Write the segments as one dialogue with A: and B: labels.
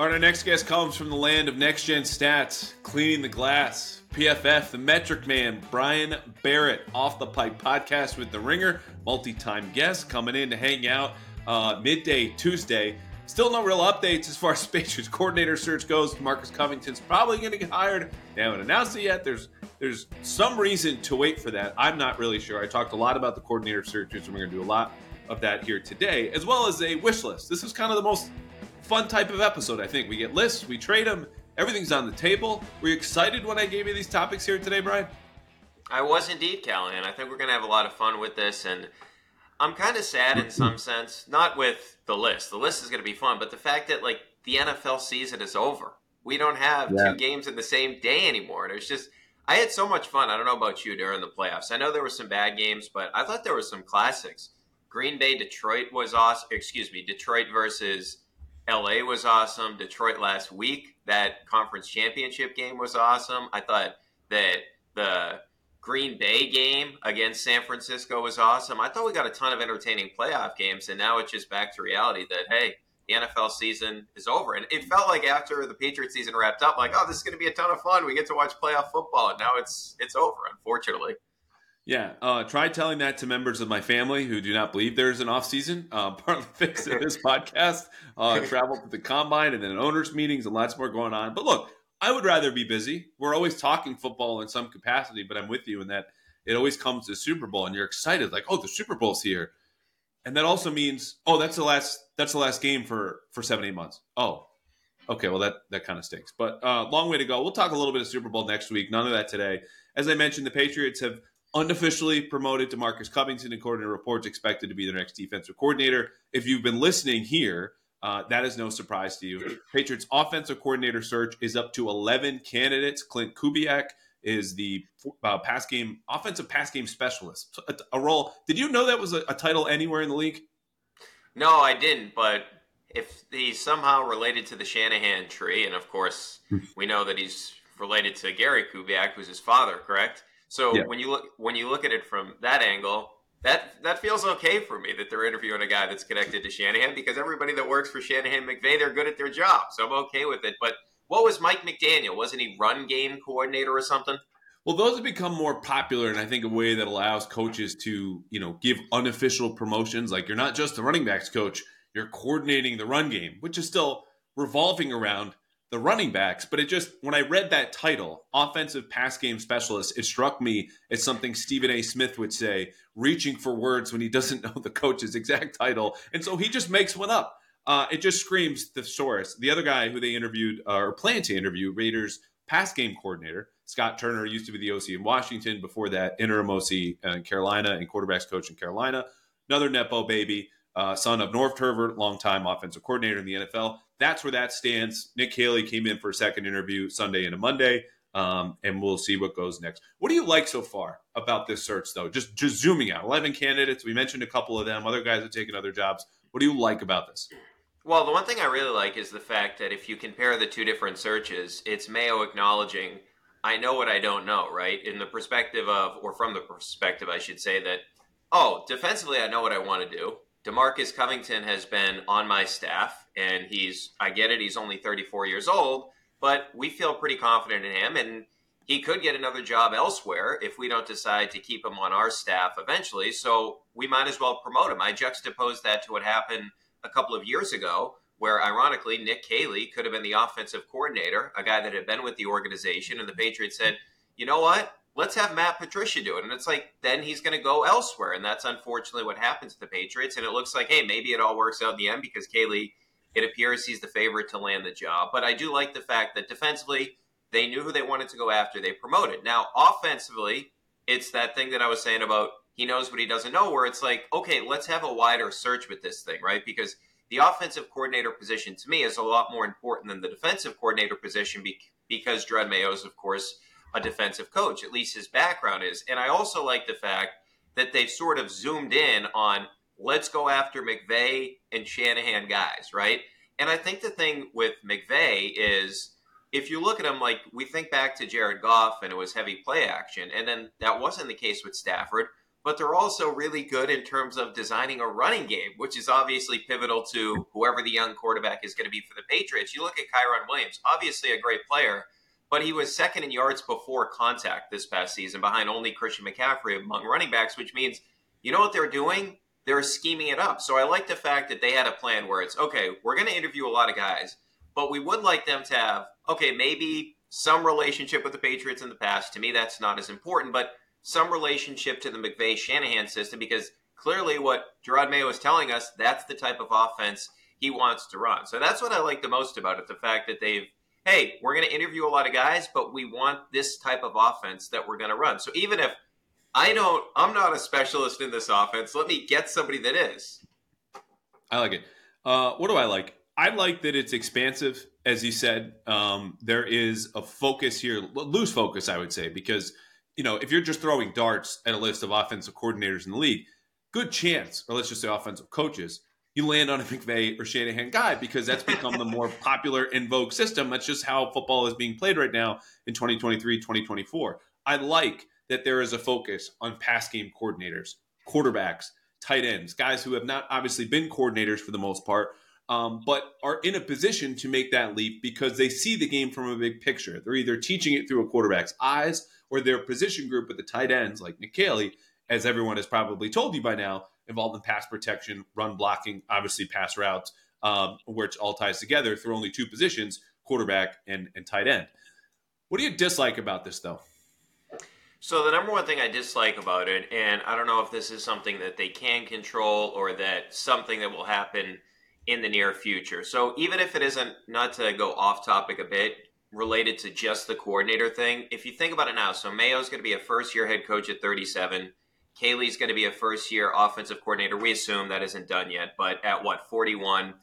A: All right, our next guest comes from the land of next gen stats, cleaning the glass. PFF, the metric man, Brian Barrett, off the pipe podcast with the ringer, multi time guest coming in to hang out uh, midday Tuesday. Still no real updates as far as Patriots coordinator search goes. Marcus Covington's probably going to get hired. They haven't announced it yet. There's there's some reason to wait for that. I'm not really sure. I talked a lot about the coordinator searches, and we're going to do a lot of that here today, as well as a wish list. This is kind of the most fun type of episode, I think. We get lists, we trade them, everything's on the table. Were you excited when I gave you these topics here today, Brian?
B: I was indeed, Callahan. I think we're going to have a lot of fun with this, and I'm kind of sad in some sense, not with the list. The list is going to be fun, but the fact that like the NFL season is over. We don't have yeah. two games in the same day anymore. And it was just, I had so much fun. I don't know about you during the playoffs. I know there were some bad games, but I thought there were some classics. Green Bay, Detroit was awesome. Excuse me, Detroit versus LA was awesome. Detroit last week, that conference championship game was awesome. I thought that the Green Bay game against San Francisco was awesome. I thought we got a ton of entertaining playoff games, and now it's just back to reality that, hey, the NFL season is over. And it felt like after the Patriots season wrapped up, like, oh, this is going to be a ton of fun. We get to watch playoff football. And now it's it's over, unfortunately.
A: Yeah, uh, try telling that to members of my family who do not believe there's an off season. Uh, part of the fix of this podcast, uh, travel to the combine and then owners meetings and lots more going on. But look, I would rather be busy. We're always talking football in some capacity, but I'm with you in that it always comes to Super Bowl and you're excited, like, oh, the Super Bowl's here, and that also means, oh, that's the last that's the last game for for seven eight months. Oh, okay, well that that kind of stinks. But uh, long way to go. We'll talk a little bit of Super Bowl next week. None of that today. As I mentioned, the Patriots have unofficially promoted Demarcus Covington, according to reports, expected to be their next defensive coordinator. If you've been listening here, uh, that is no surprise to you. Patriots offensive coordinator search is up to 11 candidates. Clint Kubiak is the uh, pass game offensive pass game specialist, a, a, role. Did you know that was a, a title anywhere in the league?
B: No, I didn't. But if he's somehow related to the Shanahan tree, and of course hmm. we know that he's related to Gary Kubiak, who's his father, correct? So yeah. when you look when you look at it from that angle, that that feels okay for me that they're interviewing a guy that's connected to Shanahan because everybody that works for Shanahan McVay, they're good at their job. So I'm okay with it. But what was Mike McDaniel? Wasn't he run game coordinator or something?
A: Well, those have become more popular, and I think a way that allows coaches to, you know, give unofficial promotions. Like you're not just the running backs coach, you're coordinating the run game, which is still revolving around the running backs, but it just when I read that title, offensive pass game specialist, it struck me as something Stephen A. Smith would say, reaching for words when he doesn't know the coach's exact title, and so he just makes one up. Uh, it just screams thesaurus. The other guy who they interviewed uh, or planned to interview, Raiders pass game coordinator Scott Turner, used to be the OC in Washington. Before that, interim OC in Carolina and quarterbacks coach in Carolina. Another Nepo baby, uh, son of Norv Turner, longtime offensive coordinator in the NFL that's where that stands. Nick Caley came in for a second interview Sunday and a Monday, um, and we'll see what goes next. What do you like so far about this search, though? Just just zooming out, eleven candidates. We mentioned a couple of them. Other guys have taken other jobs. What do you like about this?
B: Well, the one thing I really like is the fact that if you compare the two different searches, it's Mayo acknowledging, I know what I don't know, right? In the perspective of, or from the perspective, I should say, that oh, defensively, I know what I want to do. Demarcus Covington has been on my staff, and he's, I get it, he's only 34 years old, but we feel pretty confident in him, and he could get another job elsewhere if we don't decide to keep him on our staff eventually. So we might as well promote him. I juxtaposed that to what happened a couple of years ago, where ironically, Nick Caley could have been the offensive coordinator, a guy that had been with the organization, and the Patriots said, you know what? Let's have Matt Patricia do it. And it's like, then he's going to go elsewhere. And that's unfortunately what happens to the Patriots. And it looks like, hey, maybe it all works out in the end because Caley, it appears he's the favorite to land the job. But I do like the fact that defensively, they knew who they wanted to go after. They promoted. Now, offensively, it's that thing that I was saying about he knows what he doesn't know, where it's like, okay, let's have a wider search with this thing, right? Because the offensive coordinator position to me is a lot more important than the defensive coordinator position because Jerod Mayo is, of course, a defensive coach. At least his background is. And I also like the fact that they've sort of zoomed in on let's go after McVay and Shanahan guys, right? And I think the thing with McVay is if you look at him, like we think back to Jared Goff and it was heavy play action, and then that wasn't the case with Stafford. But they're also really good in terms of designing a running game, which is obviously pivotal to whoever the young quarterback is going to be for the Patriots. You look at Kyren Williams, obviously a great player, but he was second in yards before contact this past season, behind only Christian McCaffrey among running backs, which means you know what they're doing? They're scheming it up. So I like the fact that they had a plan where it's okay, we're going to interview a lot of guys, but we would like them to have, okay, maybe some relationship with the Patriots in the past. To me, that's not as important, but some relationship to the McVay Shanahan system because clearly what Jerod Mayo is telling us, that's the type of offense he wants to run. So that's what I like the most about it the fact that they've hey, we're going to interview a lot of guys, but we want this type of offense that we're going to run. So even if I don't, I'm not a specialist in this offense, let me get somebody that is.
A: I like it. Uh, what do I like? I like that it's expansive, as you said. Um, there is a focus here, loose focus, I would say, because you know if you're just throwing darts at a list of offensive coordinators in the league, good chance, or let's just say offensive coaches, you land on a McVay or Shanahan guy because that's become the more popular in vogue system. That's just how football is being played right now in 2023, 2024. I like that there is a focus on pass game coordinators, quarterbacks, tight ends, guys who have not obviously been coordinators for the most part, um, but are in a position to make that leap because they see the game from a big picture. They're either teaching it through a quarterback's eyes or their position group with the tight ends like Nick as everyone has probably told you by now, involved in pass protection, run blocking, obviously pass routes, um, which all ties together through only two positions quarterback and, and tight end. What do you dislike about this, though?
B: So, the number one thing I dislike about it, and I don't know if this is something that they can control or that something that will happen in the near future. So, even if it isn't, not to go off topic a bit, related to just the coordinator thing, if you think about it now, so Mayo's going to be a first year head coach at 37. Caley's going to be a first year offensive coordinator. We assume that isn't done yet, but at what, 41?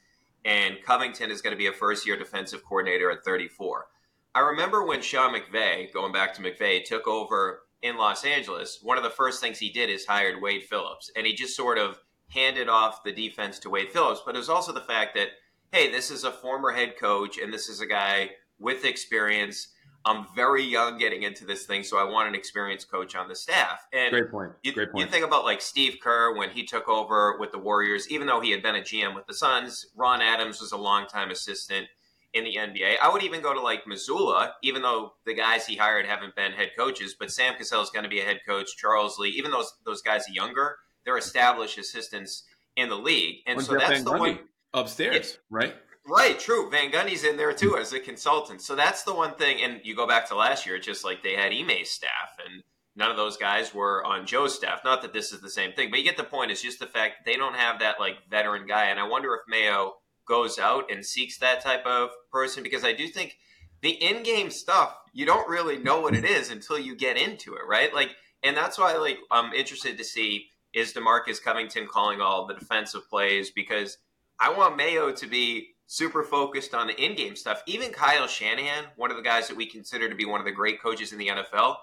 B: And Covington is going to be a first year defensive coordinator at 34. I remember when Sean McVay, going back to McVay, took over in Los Angeles, one of the first things he did is hired Wade Phillips. And he just sort of handed off the defense to Wade Phillips. But it was also the fact that, hey, this is a former head coach and this is a guy with experience I'm very young getting into this thing, so I want an experienced coach on the staff. And
A: great point.
B: You,
A: great point.
B: You think about like Steve Kerr when he took over with the Warriors, even though he had been a GM with the Suns. Ron Adams was a longtime assistant in the NBA. I would even go to like Mazzulla, even though the guys he hired haven't been head coaches. But Sam Cassell is going to be a head coach. Charles Lee, even though those, those guys are younger, they're established assistants in the league, and so that's the one
A: upstairs, right?
B: Right, true. Van Gundy's in there too as a consultant. So that's the one thing. And you go back to last year, it's just like they had Ime's staff, and none of those guys were on Joe's staff. Not that this is the same thing, but you get the point. It's just the fact they don't have that like veteran guy. And I wonder if Mayo goes out and seeks that type of person because I do think the in-game stuff you don't really know what it is until you get into it, right? Like, and that's why like I'm interested to see is Demarcus Covington calling all the defensive plays because I want Mayo to be super focused on the in-game stuff. Even Kyle Shanahan, one of the guys that we consider to be one of the great coaches in the NFL,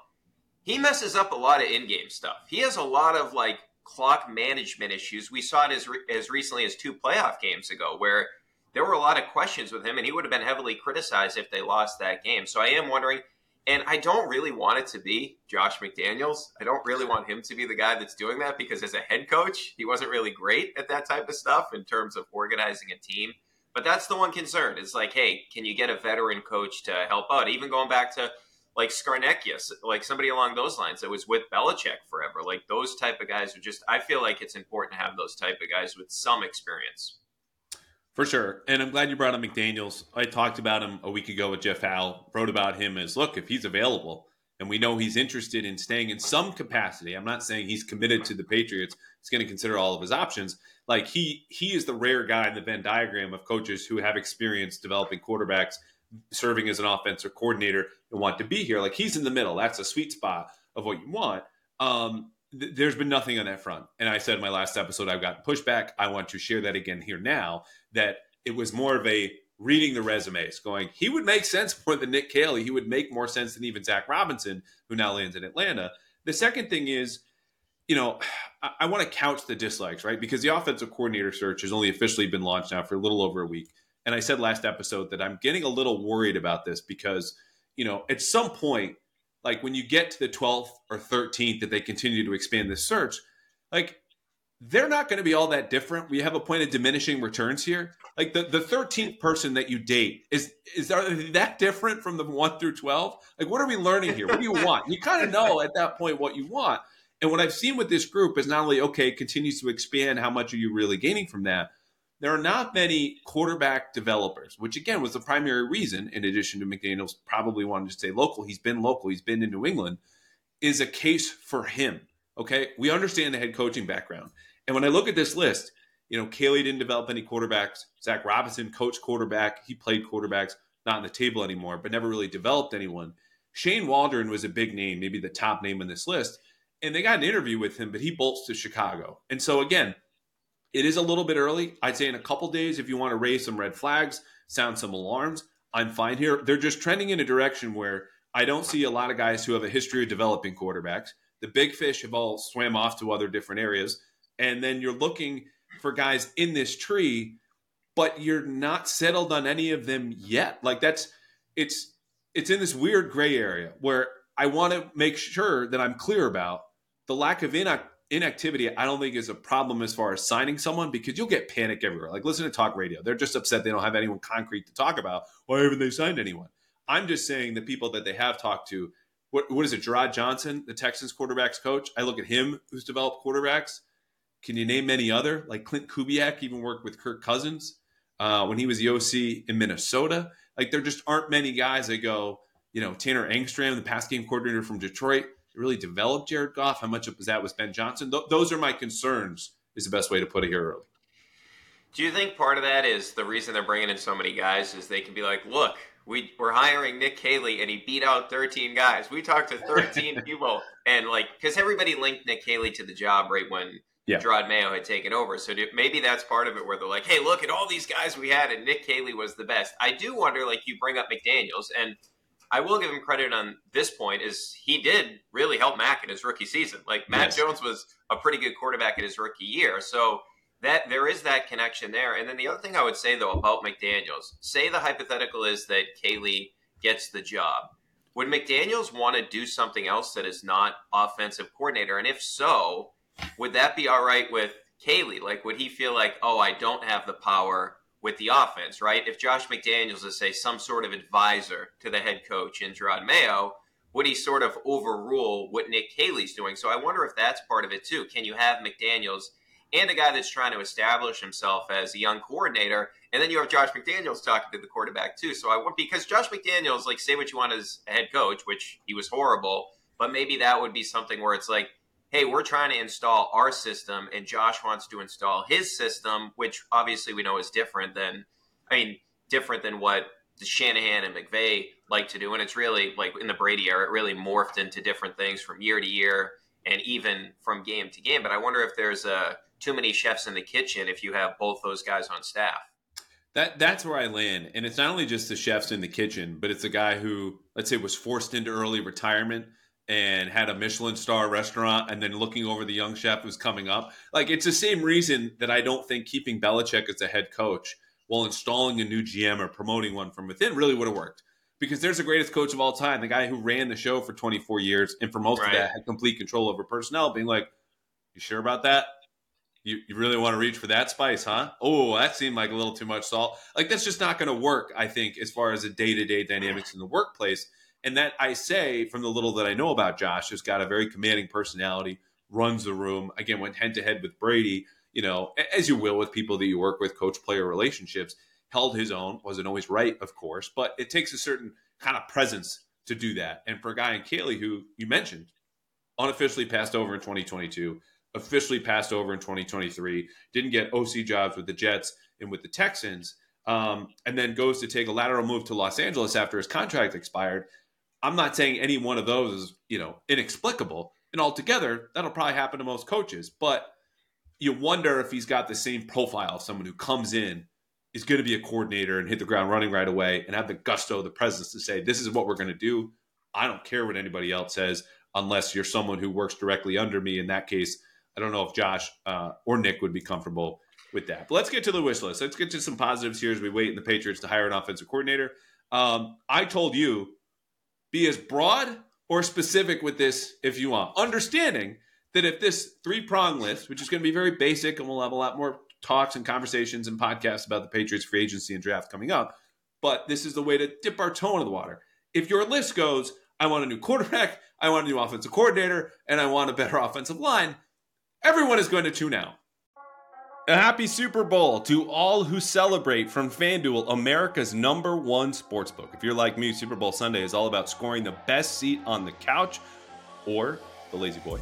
B: he messes up a lot of in-game stuff. He has a lot of like clock management issues. We saw it as re- as recently as two playoff games ago where there were a lot of questions with him and he would have been heavily criticized if they lost that game. So I am wondering And I don't really want it to be Josh McDaniels. I don't really want him to be the guy that's doing that because as a head coach, he wasn't really great at that type of stuff in terms of organizing a team. But that's the one concern. It's like, hey, can you get a veteran coach to help out? Even going back to like Scarnecchia, like somebody along those lines that was with Belichick forever. Like those type of guys are just. I feel like it's important to have those type of guys with some experience.
A: For sure. And I'm glad you brought up McDaniels. I talked about him a week ago with Jeff Howe, wrote about him as look, if he's available and we know he's interested in staying in some capacity, I'm not saying he's committed to the Patriots, he's going to consider all of his options. Like he he is the rare guy in the Venn diagram of coaches who have experience developing quarterbacks, serving as an offensive coordinator and want to be here. Like he's in the middle. That's a sweet spot of what you want. Um, th- there's been nothing on that front. And I said in my last episode, I've got pushback. I want to share that again here now that it was more of a reading the resumes, going, he would make sense more than Nick Caley. He would make more sense than even Zach Robinson, who now lands in Atlanta. The second thing is, you know, I, I want to couch the dislikes, right? Because the offensive coordinator search has only officially been launched now for a little over a week. And I said last episode that I'm getting a little worried about this because, you know, at some point, like when you get to the 12th or 13th that they continue to expand this search, like they're not going to be all that different. We have a point of diminishing returns here. Like the, the 13th person that you date is is that different from the 1 through 12? Like what are we learning here? What do you want? You kind of know at that point what you want. And what I've seen with this group is not only okay, continues to expand, how much are you really gaining from that? There are not many quarterback developers, which again was the primary reason, in addition to McDaniels probably wanting to stay local. He's been local, he's been in New England, is a case for him. Okay. We understand the head coaching background. And when I look at this list, you know, Caley didn't develop any quarterbacks. Zach Robinson coached quarterback. He played quarterbacks, not on the table anymore, but never really developed anyone. Shane Waldron was a big name, maybe the top name in this list. And they got an interview with him, but he bolts to Chicago. And so, again, it is a little bit early. I'd say in a couple days, if you want to raise some red flags, sound some alarms, I'm fine here. They're just trending in a direction where I don't see a lot of guys who have a history of developing quarterbacks. The big fish have all swam off to other different areas and then you're looking for guys in this tree but you're not settled on any of them yet. Like that's it's it's in this weird gray area where i want to make sure that i'm clear about the lack of inactivity i don't think is a problem as far as signing someone because you'll get panic everywhere. Like listen to talk radio. They're just upset they don't have anyone concrete to talk about. Why haven't they signed anyone? I'm just saying the people that they have talked to what, what is it Jerrod Johnson the texans quarterbacks coach? I look at him who's developed quarterbacks can you name any other? Like Clint Kubiak even worked with Kirk Cousins uh, when he was the OC in Minnesota. Like there just aren't many guys that go, you know, Tanner Engstrand, the pass game coordinator from Detroit, really developed Jared Goff. How much of that was Ben Johnson? Th- those are my concerns. Is the best way to put it here early.
B: Do you think part of that is the reason they're bringing in so many guys is they can be like, look, we, we're hiring Nick Caley and he beat out 13 guys. We talked to 13 people and like, because everybody linked Nick Caley to the job right when yeah. Jerod Mayo had taken over. So do, maybe that's part of it where they're like, hey, look at all these guys we had, and Nick Caley was the best. I do wonder, like you bring up McDaniels, and I will give him credit on this point, is he did really help Mac in his rookie season. Like Matt yes. Jones was a pretty good quarterback in his rookie year. So that there is that connection there. And then the other thing I would say though about McDaniels, say the hypothetical is that Caley gets the job. Would McDaniels want to do something else that is not offensive coordinator? And if so, would that be all right with Caley? Like, would he feel like, oh, I don't have the power with the offense, right? If Josh McDaniels is, say, some sort of advisor to the head coach in Jerod Mayo, would he sort of overrule what Nick Caley's doing? So I wonder if that's part of it too. Can you have McDaniels and a guy that's trying to establish himself as a young coordinator, and then you have Josh McDaniels talking to the quarterback too? So I want because Josh McDaniels, like, say what you want as a head coach, which he was horrible, but maybe that would be something where it's like hey, we're trying to install our system, and Josh wants to install his system, which obviously we know is different than, I mean, different than what Shanahan and McVay like to do. And it's really like in the Brady era, it really morphed into different things from year to year and even from game to game. But I wonder if there's uh, too many chefs in the kitchen if you have both those guys on staff.
A: That that's where I land, and it's not only just the chefs in the kitchen, but it's a guy who, let's say, was forced into early retirement and had a Michelin star restaurant and then looking over the young chef who's coming up. Like it's the same reason that I don't think keeping Belichick as a head coach while installing a new GM or promoting one from within really would have worked. because there's the greatest coach of all time, the guy who ran the show for 24 years and for most right. of that had complete control over personnel, being like, "You sure about that? You, you really want to reach for that spice, huh? Oh, that seemed like a little too much salt. Like that's just not going to work. I think as far as the day to day dynamics in the workplace, and that I say from the little that I know about Josh, has got a very commanding personality, runs the room. Again, went head to head with Brady. You know, as you will with people that you work with, coach player relationships held his own. Wasn't always right, of course, but it takes a certain kind of presence to do that. And for a guy in Caley, who you mentioned, unofficially passed over in 2022, officially passed over in 2023, didn't get OC jobs with the Jets and with the Texans, um, and then goes to take a lateral move to Los Angeles after his contract expired. I'm not saying any one of those is, you know, inexplicable. And altogether, that'll probably happen to most coaches. But you wonder if he's got the same profile of someone who comes in is going to be a coordinator and hit the ground running right away and have the gusto, the presence to say, this is what we're going to do. I don't care what anybody else says, unless you're someone who works directly under me. In that case, I don't know if Josh uh, or Nick would be comfortable with that. But let's get to the wish list. Let's get to some positives here as we wait in the Patriots to hire an offensive coordinator. Um, I told you be as broad or specific with this if you want, understanding that if this three prong list, which is going to be very basic and we'll have a lot more talks and conversations and podcasts about the Patriots free agency and draft coming up. But this is the way to dip our toe into the water. If your list goes, I want a new quarterback, I want a new offensive coordinator, and I want a better offensive line, everyone is going to tune out. A happy Super Bowl to all who celebrate from FanDuel, America's number one sportsbook. If you're like me, Super Bowl Sunday is all about scoring the best seat on the couch or the lazy boy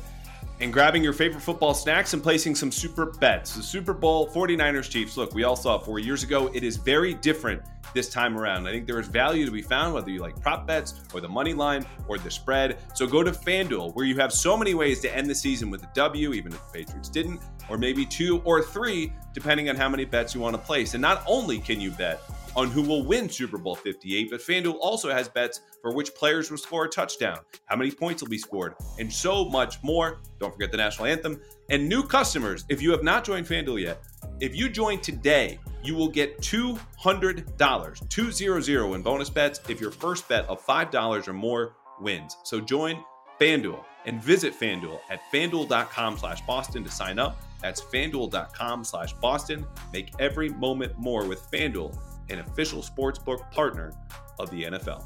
A: and grabbing your favorite football snacks and placing some super bets. The Super Bowl 49ers Chiefs. Look, we all saw it four years ago. It is very different this time around. I think there is value to be found, whether you like prop bets or the money line or the spread. So go to FanDuel, where you have so many ways to end the season with a W, even if the Patriots didn't, or maybe two or three, depending on how many bets you want to place. And not only can you bet, on who will win Super Bowl 58, but FanDuel also has bets for which players will score a touchdown, how many points will be scored, and so much more. Don't forget the national anthem. And new customers, if you have not joined FanDuel yet, if you join today, you will get $200, 200 in bonus bets if your first bet of $5 or more wins. So join FanDuel and visit FanDuel at fanduel.com slash Boston to sign up. That's fanduel.com slash Boston. Make every moment more with FanDuel an official sportsbook partner of the NFL.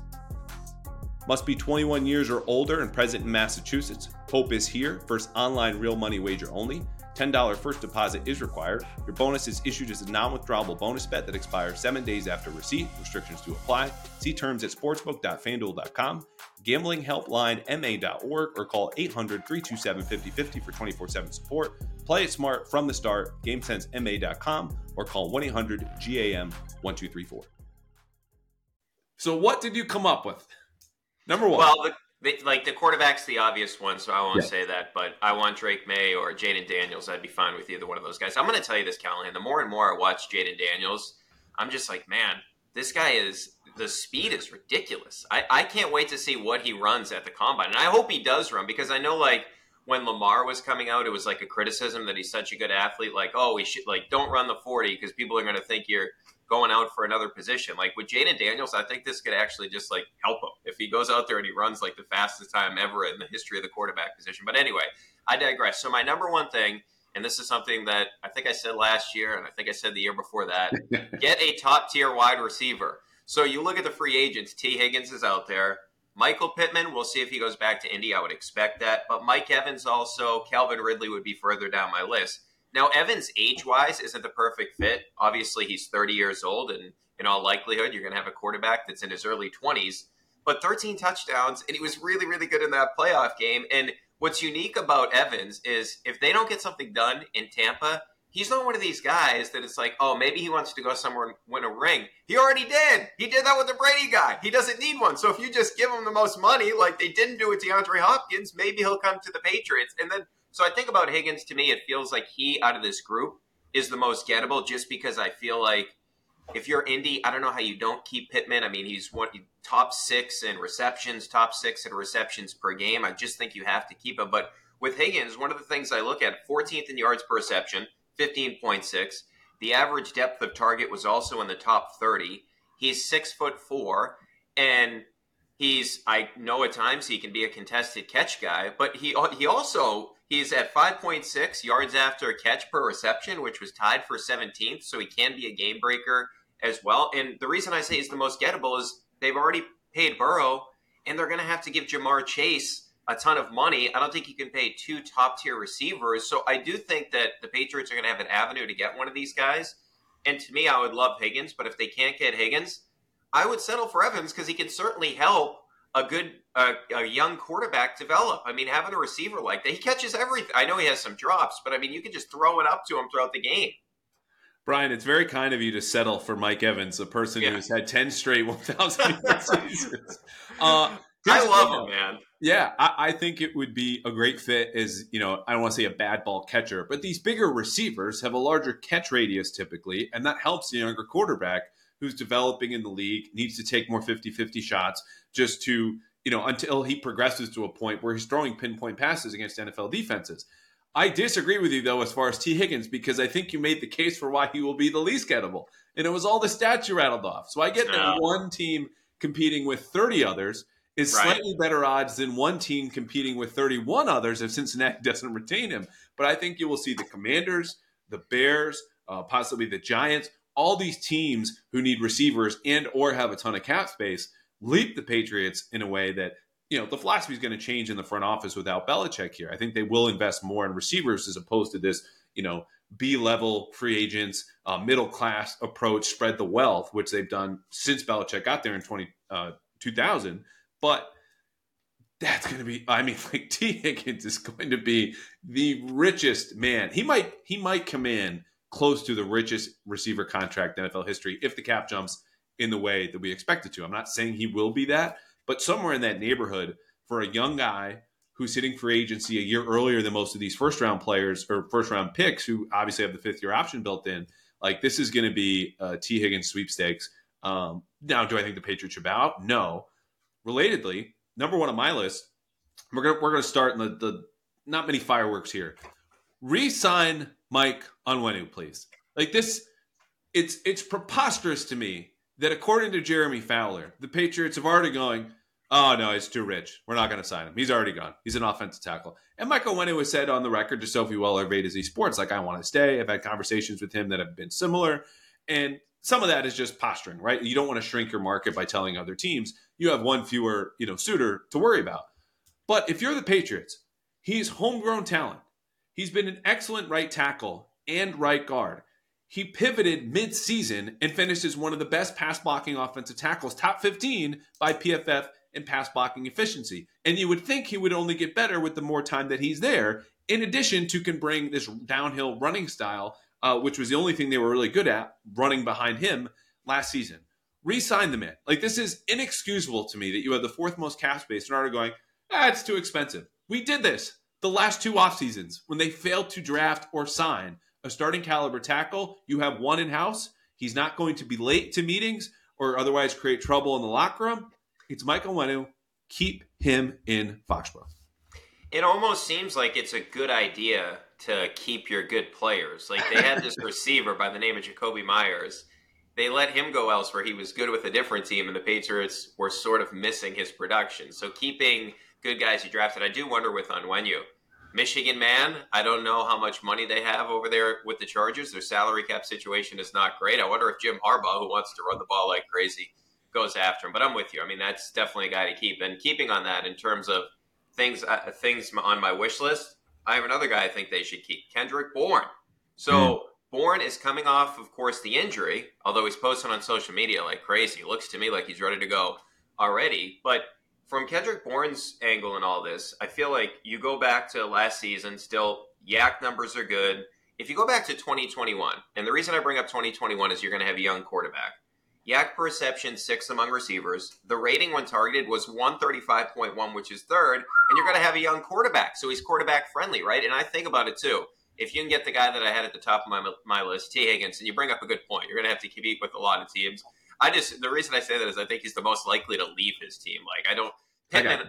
A: Must be 21 years or older and present in Massachusetts. Hope is here. First online real money wager only. $10 first deposit is required. Your bonus is issued as a non withdrawable bonus bet that expires seven days after receipt. Restrictions to apply. See terms at sportsbook.fanduel.com. Gambling helpline ma.org or call 800 327 5050 for 24 7 support. Play it smart from the start. GameSenseMA.com or call 1 800 GAM 1234. So, what did you come up with? Number one.
B: Well, the, the, like the quarterback's the obvious one, so I won't yeah. say that. But I want Drake Maye or Jayden Daniels. I'd be fine with either one of those guys. I'm going to tell you this, Callahan. The more and more I watch Jayden Daniels, I'm just like, man, this guy is the speed is ridiculous. I, I can't wait to see what he runs at the combine, and I hope he does run because I know like when Lamar was coming out, it was like a criticism that he's such a good athlete. Like, oh, we should like don't run the forty because people are going to think you're going out for another position. Like with Jayden Daniels, I think this could actually just like help him if he goes out there and he runs like the fastest time ever in the history of the quarterback position. But anyway, I digress. So my number one thing, and this is something that I think I said last year, and I think I said the year before that, get a top tier wide receiver. So you look at the free agents. Tee Higgins is out there. Michael Pittman, we'll see if he goes back to Indy. I would expect that. But Mike Evans also, Calvin Ridley would be further down my list. Now, Evans, age wise, isn't the perfect fit. Obviously, he's 30 years old, and in all likelihood, you're going to have a quarterback that's in his early 20s. But 13 touchdowns, and he was really, really good in that playoff game. And what's unique about Evans is if they don't get something done in Tampa, he's not one of these guys that it's like, oh, maybe he wants to go somewhere and win a ring. He already did. He did that with the Brady guy. He doesn't need one. So if you just give him the most money, like they didn't do with DeAndre Hopkins, maybe he'll come to the Patriots. And then so I think about Higgins. To me, it feels like he out of this group is the most gettable, just because I feel like if you're Indy, I don't know how you don't keep Pittman. I mean, he's one top six in receptions, top six in receptions per game. I just think you have to keep him. But with Higgins, one of the things I look at, 14th in yards per reception, 15.6. The average depth of target was also in the top 30. He's six foot four. and he's I know at times he can be a contested catch guy, but he he also he's at 5.6 yards after a catch per reception, which was tied for 17th, so he can be a game breaker as well. And the reason I say he's the most gettable is they've already paid Burrow, and they're going to have to give Ja'Marr Chase a ton of money. I don't think you can pay two top tier receivers. So I do think that the Patriots are going to have an avenue to get one of these guys. And to me, I would love Higgins, but if they can't get Higgins, I would settle for Evans because he can certainly help a good uh, a young quarterback develop. I mean, having a receiver like that, he catches everything. I know he has some drops, but I mean, you can just throw it up to him throughout the game.
A: Brian, it's very kind of you to settle for Mike Evans, a person yeah. who's had 10 straight 1,000 seasons.
B: Uh, I love him, man.
A: Yeah, I, I, think it would be a great fit as, you know, I don't want to say a bad ball catcher, but these bigger receivers have a larger catch radius typically, and that helps the younger quarterback who's developing in the league, needs to take more 50 50 shots just to, you know, until he progresses to a point where he's throwing pinpoint passes against NFL defenses. I disagree with you though as far as Tee Higgins because I think you made the case for why he will be the least gettable, and it was all the stats you rattled off. So I get that one team competing with 30 others is right. slightly better odds than one team competing with 31 others if Cincinnati doesn't retain him. But I think you will see the Commanders, the Bears, uh, possibly the Giants, all these teams who need receivers and or have a ton of cap space leap the Patriots in a way that you know, the philosophy is going to change in the front office without Belichick here. I think they will invest more in receivers as opposed to this, you know, B level free agents, uh, middle class approach, spread the wealth, which they've done since Belichick got there in 20, uh, 2000. But that's going to be, I mean, like Tee Higgins is going to be the richest man. He might, he might come in close to the richest receiver contract in NFL history if the cap jumps in the way that we expect it to. I'm not saying he will be that, but somewhere in that neighborhood for a young guy who's hitting free agency a year earlier than most of these first round players or first round picks who obviously have the fifth year option built in. Like this is going to be a Tee Higgins sweepstakes. Um, now, do I think the Patriots should bow out? No. Relatedly, number one on my list, we're gonna we're gonna start in the, the not many fireworks here. Resign Mike Onwenu, please. Like this, it's it's preposterous to me that according to Jeremy Fowler, the Patriots have already going, oh no, he's too rich. We're not going to sign him. He's already gone. He's an offensive tackle. And Michael Onwenu has said on the record to Sophie Weller of A to Z Sports, like, I want to stay. I've had conversations with him that have been similar. And some of that is just posturing, right? You don't want to shrink your market by telling other teams you have one fewer, you know, suitor to worry about. But if you're the Patriots, he's homegrown talent. He's been an excellent right tackle and right guard. He pivoted mid-season and finished as one of the best pass blocking offensive tackles, top 15 by PFF in pass blocking efficiency. And you would think he would only get better with the more time that he's there. In addition to can bring this downhill running style, uh, which was the only thing they were really good at, running behind him last season. Resign the man. Like this is inexcusable to me that you have the fourth most cap space and are going, ah, too expensive. We did this the last two off seasons when they failed to draft or sign a starting caliber tackle. You have one in house. He's not going to be late to meetings or otherwise create trouble in the locker room. It's Michael Onwenu. Keep him in Foxborough.
B: It almost seems like it's a good idea to keep your good players. Like they had this receiver by the name of Jakobi Meyers. They let him go elsewhere. He was good with a different team, and the Patriots were sort of missing his production. So keeping good guys you drafted, I do wonder with Onwenu Michigan man, I don't know how much money they have over there with the Chargers. Their salary cap situation is not great. I wonder if Jim Harbaugh, who wants to run the ball like crazy, goes after him. But I'm with you. I mean, that's definitely a guy to keep. And keeping on that in terms of things, uh, things on my wish list, I have another guy I think they should keep, Kendrick Bourne. So. Mm. Bourne is coming off, of course, the injury, although he's posting on social media like crazy. It looks to me like he's ready to go already. But from Kendrick Bourne's angle in all this, I feel like you go back to last season, still YAC numbers are good. If you go back to 2021, and the reason I bring up 2021 is you're going to have a young quarterback. YAC perception sixth among receivers. The rating when targeted was 135.1, which is third, and you're going to have a young quarterback, so he's quarterback friendly, right? And I think about it too. If you can get the guy that I had at the top of my my list, Tee Higgins, and you bring up a good point, you're going to have to compete with a lot of teams. I just the reason I say that is I think he's the most likely to leave his team. Like I don't Pittman.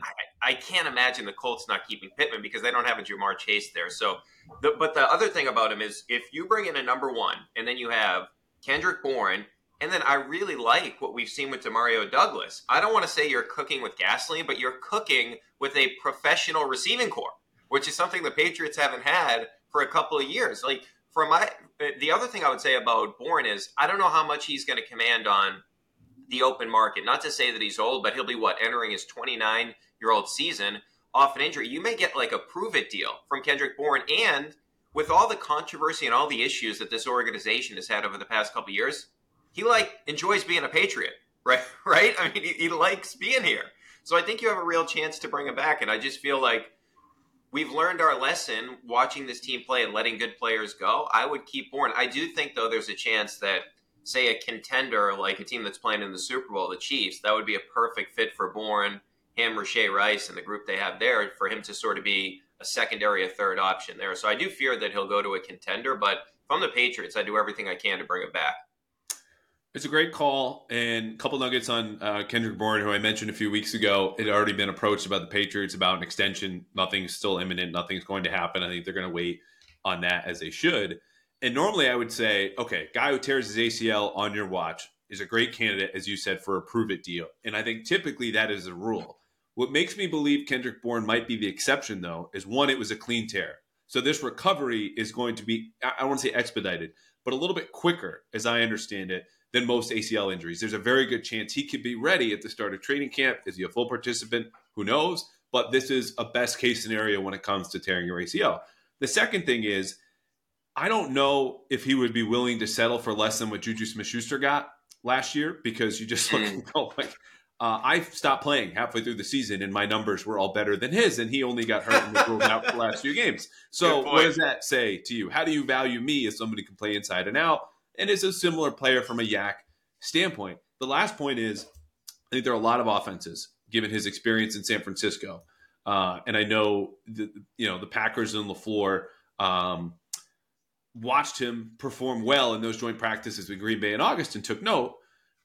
B: I, I, can't imagine the Colts not keeping Pittman because they don't have a Ja'Marr Chase there. So, the, but the other thing about him is if you bring in a number one and then you have Kendrick Bourne And then I really like what we've seen with Demario Douglas. I don't want to say you're cooking with gasoline, but you're cooking with a professional receiving corps, which is something the Patriots haven't had for a couple of years. Like my the other thing I would say about Bourne is I don't know how much he's going to command on the open market. Not to say that he's old, but he'll be what entering his 29 year old season off an injury. You may get like a prove it deal from Kendrick Bourne and with all the controversy and all the issues that this organization has had over the past couple years, he like enjoys being a Patriot, right? Right? I mean, he, he likes being here. So I think you have a real chance to bring him back. And I just feel like we've learned our lesson watching this team play and letting good players go. I would keep Bourne. I do think though there's a chance that say a contender like a team that's playing in the Super Bowl, the Chiefs, that would be a perfect fit for Bourne, him, Rashee Rice, and the group they have there for him to sort of be a secondary, a third option there. So I do fear that he'll go to a contender, but from the Patriots, I do everything I can to bring it back.
A: It's a great call, and a couple nuggets on uh, Kendrick Bourne, who I mentioned a few weeks ago. It had already been approached about the Patriots about an extension. Nothing's still imminent. Nothing's going to happen. I think they're going to wait on that as they should. And normally, I would say, okay, guy who tears his ACL on your watch is a great candidate, as you said, for a prove it deal. And I think typically that is a rule. What makes me believe Kendrick Bourne might be the exception, though, is one, it was a clean tear. So this recovery is going to be, I don't want to say expedited, but a little bit quicker, as I understand it, than most ACL injuries. There's a very good chance he could be ready at the start of training camp. Is he a full participant? Who knows? But this is a best case scenario when it comes to tearing your ACL. The second thing is, I don't know if he would be willing to settle for less than what Juju Smith-Schuster got last year because you just look and go like, uh, I stopped playing halfway through the season and my numbers were all better than his, and he only got hurt and was ruled out for the last few games. So, what does that say to you? How do you value me as somebody who can play inside and out and is a similar player from a YAC standpoint? The last point is I think there are a lot of offenses given his experience in San Francisco. Uh, and I know the, you know the Packers and LaFleur um, watched him perform well in those joint practices with Green Bay in August and took note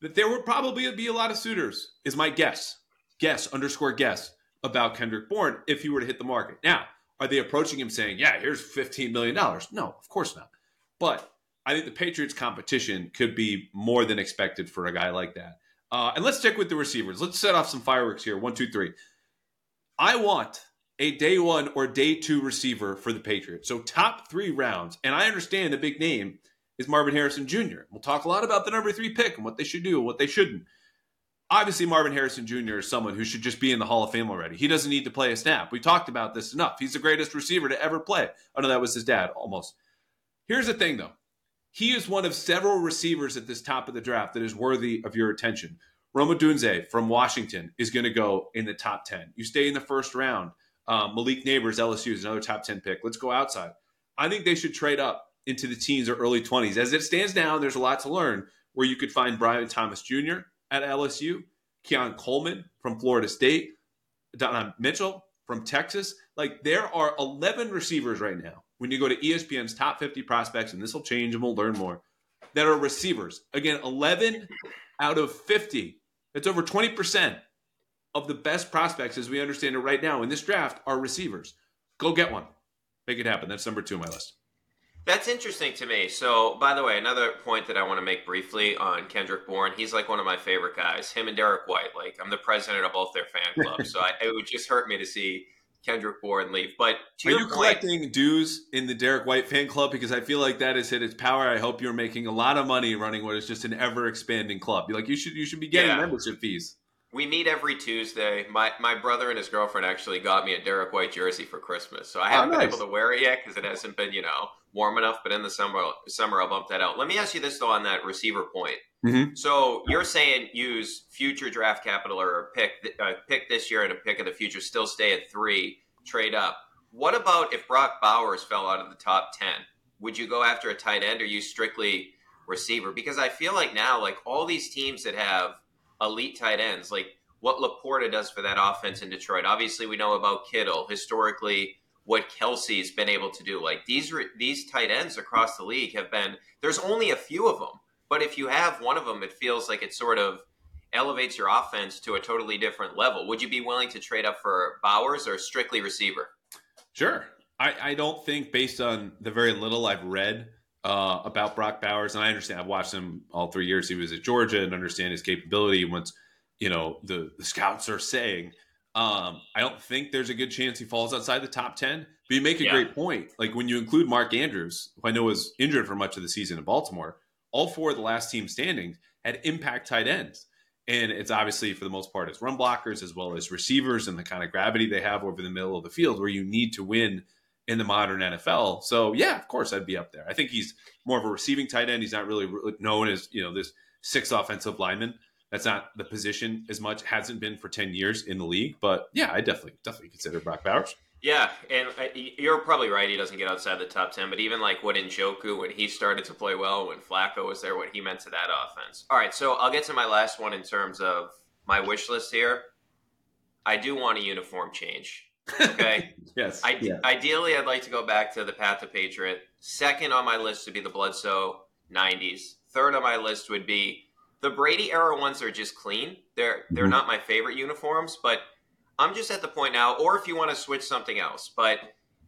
A: that there would probably be a lot of suitors, is my guess. Guess, underscore guess, about Kendrick Bourne if he were to hit the market. Now, are they approaching him saying, yeah, here's $15 million? No, of course not. But I think the Patriots' competition could be more than expected for a guy like that. Uh, and let's stick with the receivers. Let's set off some fireworks here. One, two, three. I want a day one or day two receiver for the Patriots. So top three rounds. And I understand the big name is Marvin Harrison Jr. We'll talk a lot about the number three pick and what they should do and what they shouldn't. Obviously, Marvin Harrison Jr. is someone who should just be in the Hall of Fame already. He doesn't need to play a snap. We talked about this enough. He's the greatest receiver to ever play. Oh, no, that was his dad, almost. Here's the thing, though. He is one of several receivers at this top of the draft that is worthy of your attention. Rome Odunze from Washington is going to go in the top 10. You stay in the first round. Um, Malik Nabers, LSU, is another top 10 pick. Let's go outside. I think they should trade up into the teens or early 20s. As it stands now, there's a lot to learn where you could find Brian Thomas Jr. at LSU, Keon Coleman from Florida State, Don Mitchell from Texas. Like there are 11 receivers right now when you go to ESPN's top 50 prospects, and this will change and we'll learn more, that are receivers. Again, 11 out of 50. That's over 20% of the best prospects as we understand it right now in this draft are receivers. Go get one. Make it happen. That's number two on my list.
B: That's interesting to me. So, by the way, another point that I want to make briefly on Kendrick Bourne, he's like one of my favorite guys. Him and Derrick White, like I'm the president of both their fan clubs, so I, it would just hurt me to see Kendrick Bourne leave. But
A: are you
B: point,
A: collecting dues in the Derrick White fan club? Because I feel like that has hit its power. I hope you're making a lot of money running what is just an ever expanding club. Like you should you should be getting yeah. membership fees.
B: We meet every Tuesday. My my brother and his girlfriend actually got me a Derrick White jersey for Christmas, so I oh, haven't oh, nice. been able to wear it yet because it hasn't been you know warm enough. But in the summer, summer I'll bump that out. Let me ask you this though on that receiver point. Mm-hmm. So you're saying use future draft capital or a pick uh, pick this year and a pick in the future, still stay at three, trade up. What about if Brock Bowers fell out of the top ten? Would you go after a tight end or you strictly receiver? Because I feel like now, like all these teams that have elite tight ends, like what LaPorta does for that offense in Detroit. Obviously, we know about Kittle. Historically, what Kelce's been able to do. Like these these tight ends across the league have been. There's only a few of them, but if you have one of them, it feels like it sort of elevates your offense to a totally different level. Would you be willing to trade up for Bowers or strictly receiver?
A: Sure. I, I don't think, based on the very little I've read uh, about Brock Bowers, and I understand. I've watched him all three years. He was at Georgia, and understand his capability. once, you know the the scouts are saying. Um, I don't think there's a good chance he falls outside the top ten. But you make a yeah. great point. Like when you include Mark Andrews, who I know was injured for much of the season in Baltimore, all four of the last team standings had impact tight ends. And it's obviously for the most part as run blockers as well as receivers and the kind of gravity they have over the middle of the field where you need to win in the modern NFL. So yeah, of course I'd be up there. I think he's more of a receiving tight end. He's not really known as you know this six offensive lineman. That's not the position as much. Hasn't been for ten years in the league. But yeah, I definitely definitely consider Brock Bowers.
B: Yeah, and uh, you're probably right. He doesn't get outside the top ten, but even like what Njoku when he started to play well, when Flacco was there, what he meant to that offense. All right, so I'll get to my last one in terms of my wish list here. I do want a uniform change. Okay.
A: yes.
B: I, yeah. Ideally, I'd like to go back to the Pat the Patriot. Second on my list would be the Bledsoe '90s. Third on my list would be the Brady era ones. Are just clean. They're they're mm-hmm. not my favorite uniforms, but I'm just at the point now, or if you want to switch something else, but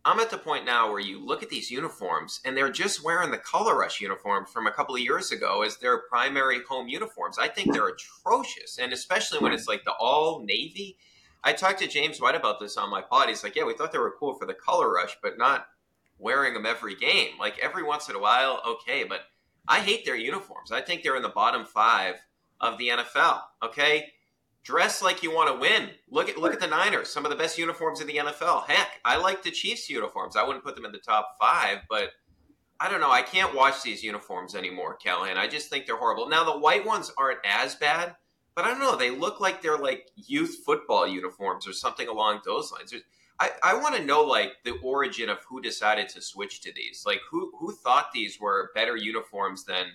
B: I'm at the point now where you look at these uniforms and they're just wearing the Color Rush uniform from a couple of years ago as their primary home uniforms. I think they're atrocious, and especially when it's like the all navy. I talked to James White about this on my pod. He's like, "Yeah, we thought they were cool for the Color Rush, but not wearing them every game. Like every once in a while, okay, but I hate their uniforms. I think they're in the bottom five of the NFL. Okay, dress like you want to win. Look at look at the Niners, some of the best uniforms in the NFL. Heck, I like the Chiefs uniforms. I wouldn't put them in the top five, but I don't know. I can't watch these uniforms anymore, Callahan. I just think they're horrible. Now the white ones aren't as bad, but I don't know. They look like they're like youth football uniforms or something along those lines. I, I want to know like the origin of who decided to switch to these. Like who who thought these were better uniforms than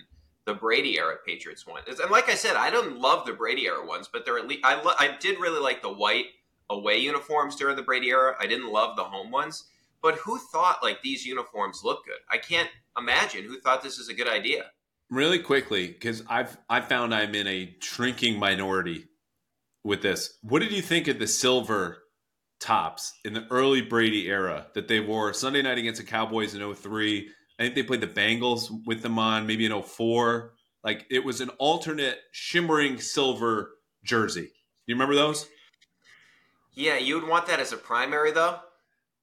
B: the Brady era Patriots ones. And like I said, I don't love the Brady era ones, but they're at least I lo- I did really like the white away uniforms during the Brady era. I didn't love the home ones, but who thought like these uniforms look good? I can't imagine who thought this is a good idea.
A: Really quickly, because I've I found I'm in a shrinking minority with this. What did you think of the silver tops in the early Brady era that they wore Sunday night against the Cowboys in 03? I think they played the Bengals with them on maybe in 04. Like it was an alternate shimmering silver jersey. You remember those?
B: Yeah, you would want that as a primary though.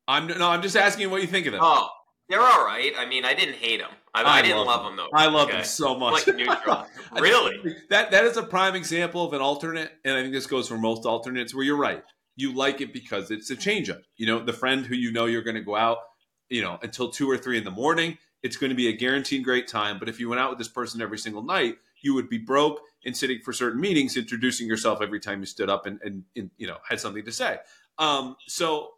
A: I'm no, I'm just asking what you think of them.
B: Oh, they're all right. I mean, I didn't hate them. I, I, I didn't love them. them though.
A: I love okay. them so much.
B: Like neutral. really?
A: That that is a prime example of an alternate, and I think this goes for most alternates. Where you're right, you like it because it's a changeup. You know, the friend who you know you're going to go out, you know, until two or three in the morning it's going to be a guaranteed great time. But if you went out with this person every single night, you would be broke and sitting for certain meetings, introducing yourself every time you stood up and, and, and you know had something to say. Um, so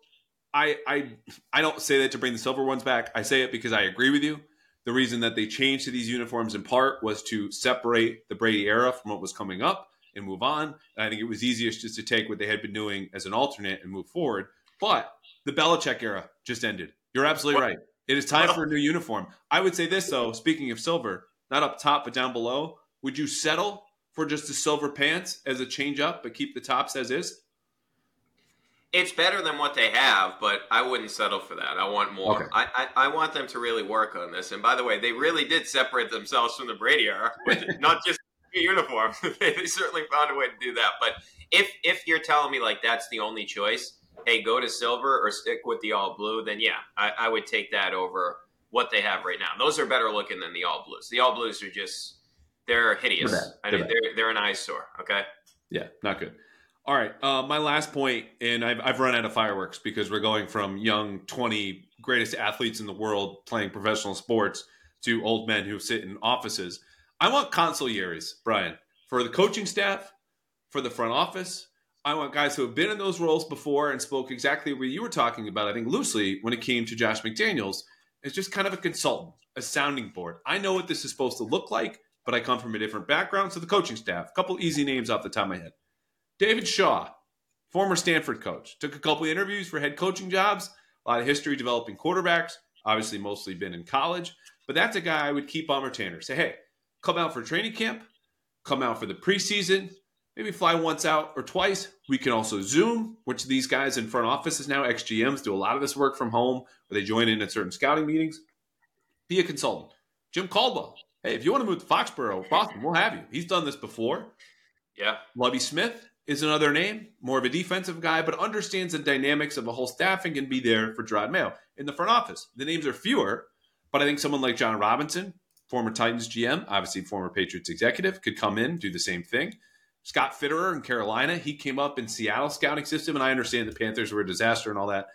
A: I I I don't say that to bring the silver ones back. I say it because I agree with you. The reason that they changed to these uniforms in part was to separate the Brady era from what was coming up and move on. And I think it was easiest just to take what they had been doing as an alternate and move forward. But the Belichick era just ended. You're absolutely right. It is time for a new uniform. I would say this though, speaking of silver, not up top but down below, would you settle for just the silver pants as a change up but keep the tops as is?
B: It's better than what they have, but I wouldn't settle for that. I want more. Okay. I, I, I, want them to really work on this. And by the way, they really did separate themselves from the Brady era, not just uniform. they certainly found a way to do that. But if if you're telling me like that's the only choice, hey, go to silver or stick with the all blue, then yeah, I, I would take that over what they have right now. Those are better looking than the all blues. The all blues are just they're hideous. They're I mean, they're, they're an eyesore. Okay.
A: Yeah, not good. All right, uh, my last point, and I've, I've run out of fireworks because we're going from young 20 greatest athletes in the world playing professional sports to old men who sit in offices. I want consiglieres, Brian, for the coaching staff, for the front office, I want guys who have been in those roles before and spoke exactly what you were talking about, I think loosely, when it came to Josh McDaniels, is just kind of a consultant, a sounding board. I know what this is supposed to look like, but I come from a different background. So the coaching staff, a couple easy names off the top of my head. David Shaw, former Stanford coach, took a couple interviews for head coaching jobs, a lot of history developing quarterbacks, obviously mostly been in college, but that's a guy I would keep on retainer. Say, hey, come out for training camp, come out for the preseason, maybe fly once out or twice. We can also Zoom, which these guys in front offices now, ex-GMs, do a lot of this work from home, where they join in at certain scouting meetings. Be a consultant. Jim Caldwell. Hey, if you want to move to Foxborough, Boston, we'll have you. He's done this before.
B: Yeah.
A: Lovie Smith is another name, more of a defensive guy, but understands the dynamics of a whole staff and can be there for Jerod Mayo. In the front office, the names are fewer, but I think someone like John Robinson, former Titans GM, obviously former Patriots executive, could come in, do the same thing. Scott Fitterer in Carolina, he came up in Seattle scouting system, and I understand the Panthers were a disaster and all that.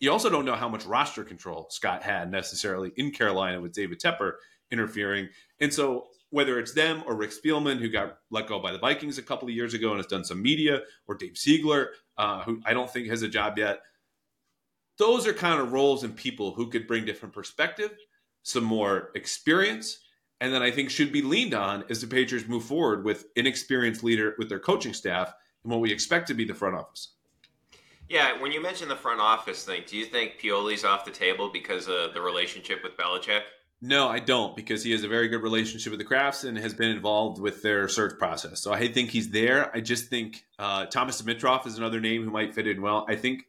A: You also don't know how much roster control Scott had necessarily in Carolina with David Tepper interfering. And so whether it's them or Rick Spielman, who got let go by the Vikings a couple of years ago and has done some media, or Dave Ziegler, uh, who I don't think has a job yet, those are kind of roles and people who could bring different perspective, some more experience, and that I think should be leaned on as the Patriots move forward with inexperienced leader with their coaching staff and what we expect to be the front office.
B: Yeah, when you mention the front office thing, do you think Pioli's off the table because of the relationship with Belichick?
A: No, I don't, because he has a very good relationship with the Krafts and has been involved with their search process. So I think he's there. I just think uh, Thomas Dimitroff is another name who might fit in well. I think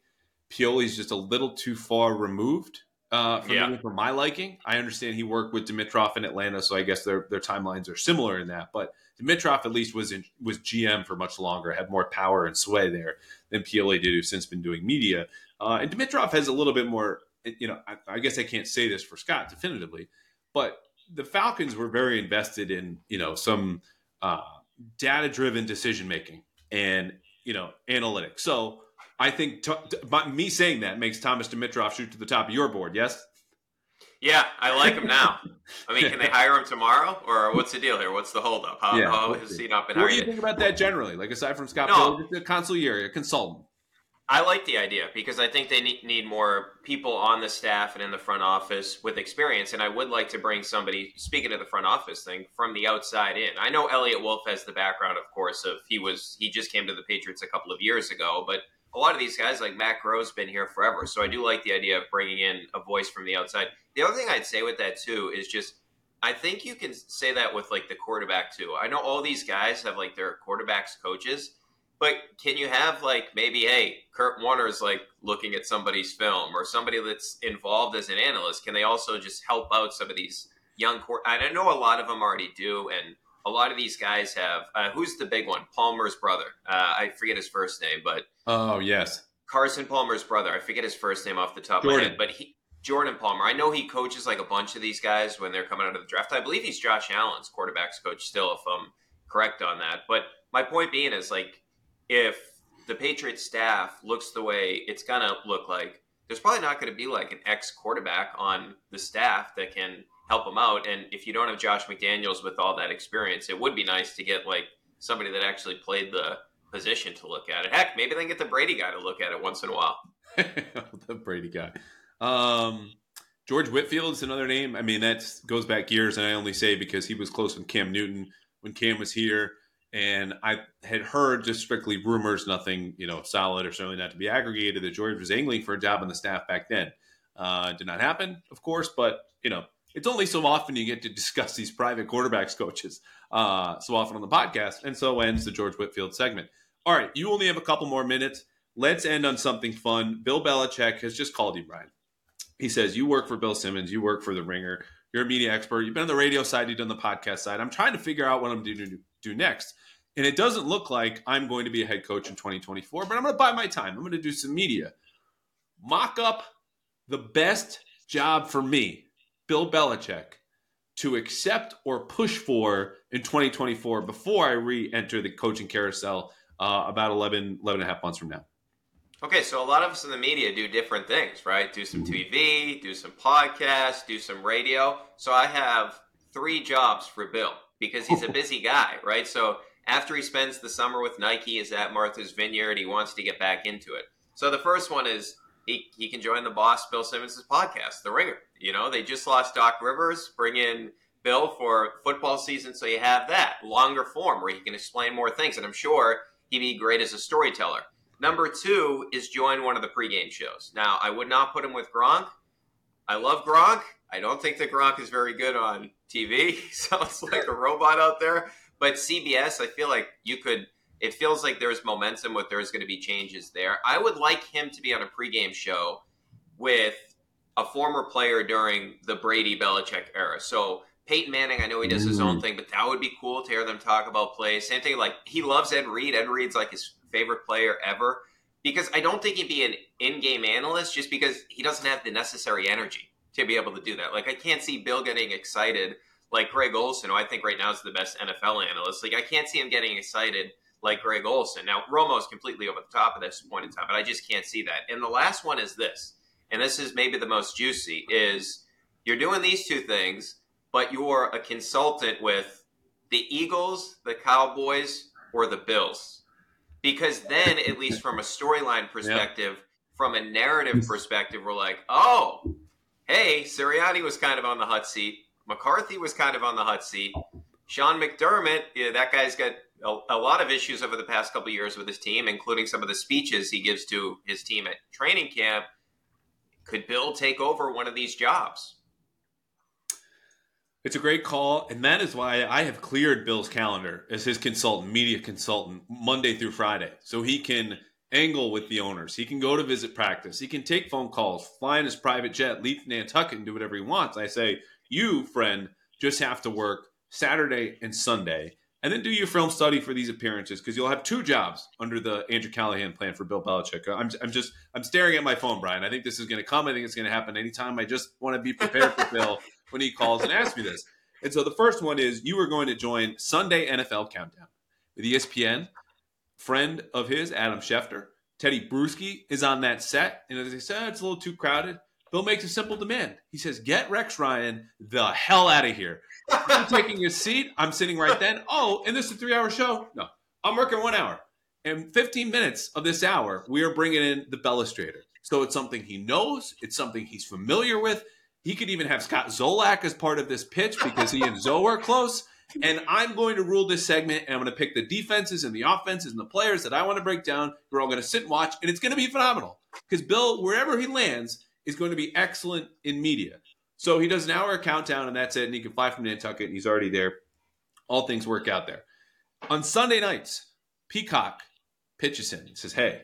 A: Pioli's just a little too far removed uh, for, yeah. me, for my liking. I understand he worked with Dimitroff in Atlanta, so I guess their their timelines are similar in that. But Dimitroff at least was in, was GM for much longer, had more power and sway there than Pioli did, who's since been doing media. Uh, and Dimitroff has a little bit more. You know, I, I guess I can't say this for Scott definitively, but the Falcons were very invested in you know some uh, data driven decision making and you know analytics. So I think t- t- me saying that makes Thomas Dimitroff shoot to the top of your board. Yes.
B: Yeah, I like him now. I mean, can they hire him tomorrow, or what's the deal here? What's the holdup? How, yeah, how has he not been?
A: What do you think about that generally? Like aside from Scott, no, Pill, a consigliere, a consultant.
B: I like the idea because I think they need, need more people on the staff and in the front office with experience. And I would like to bring somebody, speaking of the front office thing, from the outside in. I know Eliot Wolf has the background, of course, of he was he just came to the Patriots a couple of years ago, but a lot of these guys, like Matt Groh's been here forever. So I do like the idea of bringing in a voice from the outside. The other thing I'd say with that too is just I think you can say that with like the quarterback too. I know all these guys have like their quarterbacks coaches, but can you have like maybe hey, Kurt Warner's like looking at somebody's film or somebody that's involved as an analyst? Can they also just help out some of these young court? I know a lot of them already do, and a lot of these guys have. Uh, who's the big one? Palmer's brother. Uh, I forget his first name, but
A: oh yes,
B: Carson Palmer's brother. I forget his first name off the top Jordan. of my head, but he Jordan Palmer. I know he coaches like a bunch of these guys when they're coming out of the draft. I believe he's Josh Allen's quarterbacks coach still, if I'm correct on that. But my point being is like if the Patriots staff looks the way it's gonna look like, there's probably not going to be like an ex quarterback on the staff that can help them out. And if you don't have Josh McDaniels with all that experience, it would be nice to get like somebody that actually played the position to look at it. Heck, maybe they get the Brady guy to look at it once in a while.
A: the Brady guy. Um, George Whitfield is another name. I mean, that goes back years, and I only say because he was close with Cam Newton when Cam was here. And I had heard just strictly rumors, nothing, you know, solid or certainly not to be aggregated, that George was angling for a job on the staff back then. Uh, did not happen, of course, but you know, it's only so often you get to discuss these private quarterbacks coaches uh, so often on the podcast. And so ends the George Whitfield segment. All right, you only have a couple more minutes. Let's end on something fun. Bill Belichick has just called you, Brian. He says, You work for Bill Simmons, you work for The Ringer, you're a media expert, you've been on the radio side, you've done the podcast side. I'm trying to figure out what I'm going to do next. And it doesn't look like I'm going to be a head coach in 2024, but I'm going to buy my time. I'm going to do some media. Mock up the best job for me, Bill Belichick, to accept or push for in 2024 before I re enter the coaching carousel uh, about 11, 11 and a half months from now.
B: Okay, so a lot of us in the media do different things, right? Do some TV, do some podcasts, do some radio. So I have three jobs for Bill because he's a busy guy, right? So after he spends the summer with Nike, is at Martha's Vineyard, he wants to get back into it. So the first one is he, he can join the boss, Bill Simmons' podcast, The Ringer. You know, they just lost Doc Rivers, bring in Bill for football season, so you have that longer form where he can explain more things. And I'm sure he'd be great as a storyteller. Number two is join one of the pregame shows. Now, I would not put him with Gronk. I love Gronk. I don't think that Gronk is very good on TV. Sounds like a robot out there. But CBS, I feel like you could. It feels like there's momentum with there's going to be changes there. I would like him to be on a pregame show with a former player during the Brady Belichick era. So Peyton Manning, I know he does his own mm. thing, but that would be cool to hear them talk about plays. Same thing, like he loves Ed Reed. Ed Reed's like his favorite player ever because I don't think he'd be an in-game analyst just because he doesn't have the necessary energy to be able to do that. Like I can't see Bill getting excited like Greg Olsen, who I think right now is the best NFL analyst. Like I can't see him getting excited like Greg Olsen. Now Romo is completely over the top at this point in time, but I just can't see that. And the last one is this, and this is maybe the most juicy: is you're doing these two things, but you're a consultant with the Eagles, the Cowboys, or the Bills because then at least from a storyline perspective from a narrative perspective we're like oh hey Sirianni was kind of on the hot seat McCarthy was kind of on the hot seat Sean McDermott yeah, that guy's got a, a, lot of issues over the past couple years with his team including some of the speeches he gives to his team at training camp could Bill take over one of these jobs
A: it's a great call, and that is why I have cleared Bill's calendar as his consultant, media consultant, Monday through Friday, so he can angle with the owners. He can go to visit practice. He can take phone calls, fly in his private jet, leave Nantucket, and do whatever he wants. I say, you, friend, just have to work Saturday and Sunday, and then do your film study for these appearances because you'll have two jobs under the Andrew Callahan plan for Bill Belichick. I'm, I'm just I'm staring at my phone, Brian. I think this is going to come. I think it's going to happen anytime. I just want to be prepared for Bill when he calls and asks me this. And so the first one is you are going to join Sunday NFL Countdown with ESPN. Friend of his, Adam Schefter. Teddy Bruschi is on that set. And as I said, it's a little too crowded. Bill makes a simple demand. He says, Get Rex Ryan the hell out of here. I'm taking his seat. I'm sitting right then. Oh, and this is a three hour show? No, I'm working one hour. And 15 minutes of this hour, we are bringing in the Bellustrator. So it's something he knows, it's something he's familiar with, he could even have Scott Zolak as part of this pitch because he and Zoe are close. And I'm going to rule this segment and I'm going to pick the defenses and the offenses and the players that I want to break down. We're all going to sit and watch, and it's going to be phenomenal because Bill, wherever he lands, is going to be excellent in media. So he does an hour countdown, and that's it. And he can fly from Nantucket, and he's already there. All things work out there. On Sunday nights, Peacock pitches in. He says, Hey,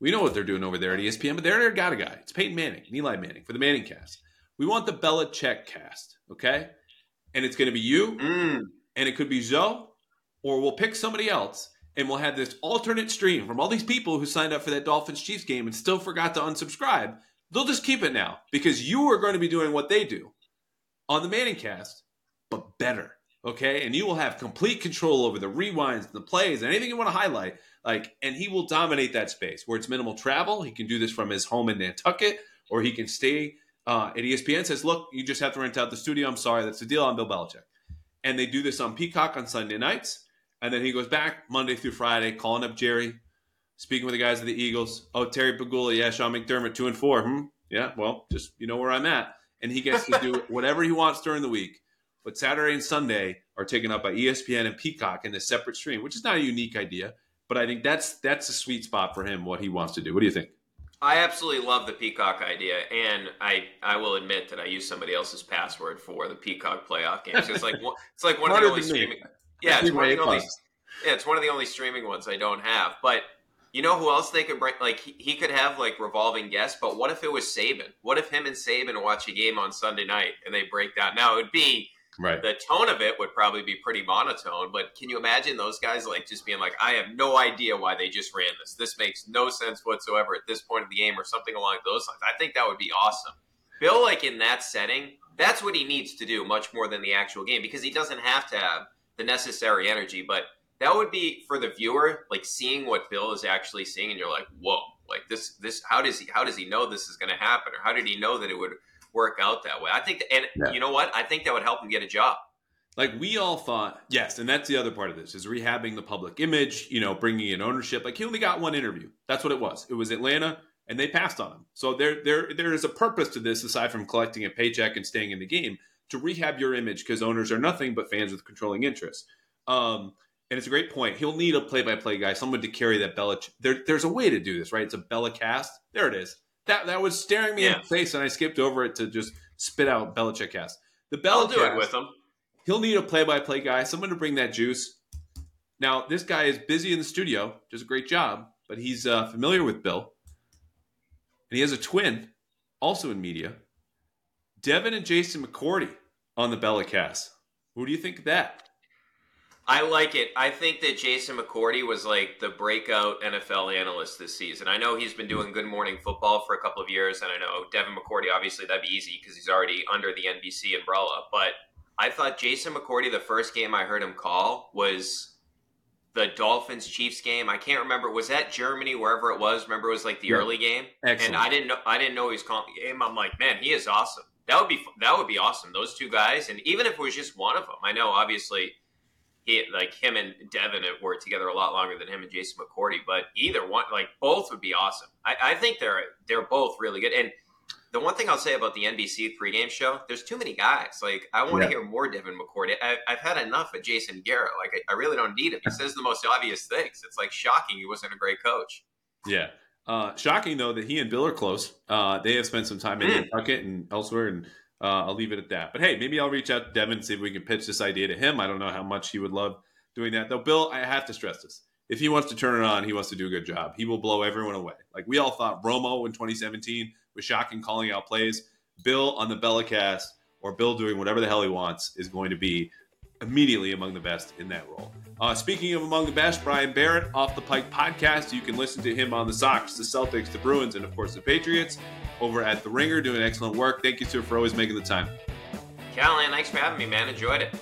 A: we know what they're doing over there at ESPN, but they're got a guy. It's Peyton Manning, Eli Manning for the Manning cast. We want the Belichick cast, okay? And it's going to be you, mm. and it could be Zoe, or we'll pick somebody else, and we'll have this alternate stream from all these people who signed up for that Dolphins Chiefs game and still forgot to unsubscribe. They'll just keep it now because you are going to be doing what they do on the Manning cast, but better, okay? And you will have complete control over the rewinds, the plays, anything you want to highlight. Like, and he will dominate that space where it's minimal travel. He can do this from his home in Nantucket, or he can stay uh, at ESPN says, look, you just have to rent out the studio. I'm sorry, that's the deal. I'm Bill Belichick. And they do this on Peacock on Sunday nights. And then he goes back Monday through Friday, calling up Jerry, speaking with the guys of the Eagles. Oh, Terry Pegula, yeah, Sean McDermott, two and four. Hmm? Yeah, well, just you know where I'm at. And he gets to do whatever he wants during the week. But Saturday and Sunday are taken up by ESPN and Peacock in a separate stream, which is not a unique idea. But I think that's that's a sweet spot for him, what he wants to do. What do you think?
B: I absolutely love the Peacock idea, and I I will admit that I use somebody else's password for the Peacock playoff games. It's like it's like one of the only streaming. Yeah, it's one of the only. Yeah, it's one of the only streaming ones I don't have. But you know who else they could bring? Like he, he could have like revolving guests. But what if it was Saban? What if him and Saban watch a game on Sunday night and they break down? Now it would be
A: Right.
B: The tone of it would probably be pretty monotone, but can you imagine those guys like just being like, I have no idea why they just ran this. This makes no sense whatsoever at this point of the game or something along those lines. I think that would be awesome. Bill, like in that setting, that's what he needs to do much more than the actual game because he doesn't have to have the necessary energy. But that would be for the viewer, like seeing what Bill is actually seeing, and you're like, whoa, like this, this, how does he, how does he know this is going to happen, or how did he know that it would work out that way. I think, and yeah. you know what? I think that would help him get a job.
A: Like we all thought, yes, and that's the other part of this is rehabbing the public image. You know, bringing in ownership. Like he only got one interview. That's what it was. It was Atlanta, and they passed on him. So there, there, there is a purpose to this aside from collecting a paycheck and staying in the game to rehab your image because owners are nothing but fans with controlling interests. Um, and it's a great point. He'll need a play-by-play guy, someone to carry that Bella. There, there's a way to do this, right? It's a Bella cast. There it is. That that was staring me yeah. in the face, and I skipped over it to just spit out Belichick cast. The Belichick, I'll
B: do it with him.
A: He'll need a play-by-play guy, someone to bring that juice. Now, this guy is busy in the studio, does a great job, but he's uh, familiar with Bill, and he has a twin, also in media. Devin and Jason McCourty on the Bella cast. Who do you think of that?
B: I like it. I think that Jason McCourty was like the breakout NFL analyst this season. I know he's been doing Good Morning Football for a couple of years, and I know Devin McCourty, obviously, that'd be easy because he's already under the NBC umbrella. But I thought Jason McCourty, the first game I heard him call was the Dolphins Chiefs game. I can't remember. Was that Germany, wherever it was? Remember, it was like the yeah. early game,
A: Excellent.
B: and I didn't know. I didn't know he was calling the game. I'm like, man, he is awesome. That would be that would be awesome. Those two guys, and even if it was just one of them, I know obviously he like him and Devin have were together a lot longer than him and Jason McCourty, but either one, like both, would be awesome. I, I think they're they're both really good. And the one thing I'll say about the NBC pregame show, there's too many guys. Like I want to yeah. hear more Devin McCourty. I, have had enough of Jason Garrett. Like I, I really don't need him. He says the most obvious things. It's like shocking he wasn't a great coach.
A: Yeah. Uh, shocking though that he and Bill are close. Uh, they have spent some time in mm. Nantucket and elsewhere, and uh, I'll leave it at that. But hey, maybe I'll reach out to Devin see if we can pitch this idea to him. I don't know how much he would love doing that though. Bill, I have to stress this: if he wants to turn it on, he wants to do a good job. He will blow everyone away. Like we all thought, Romo in 2017 was shocking, calling out plays. Bill on the Bellicast or Bill doing whatever the hell he wants is going to be immediately among the best in that role. Uh, speaking of among the best, Brian Barrett, Off the Pike podcast. You can listen to him on the Sox, the Celtics, the Bruins, and of course the Patriots over at The Ringer doing excellent work. Thank you, sir, for always making the time.
B: Callahan, thanks for having me, man. Enjoyed it.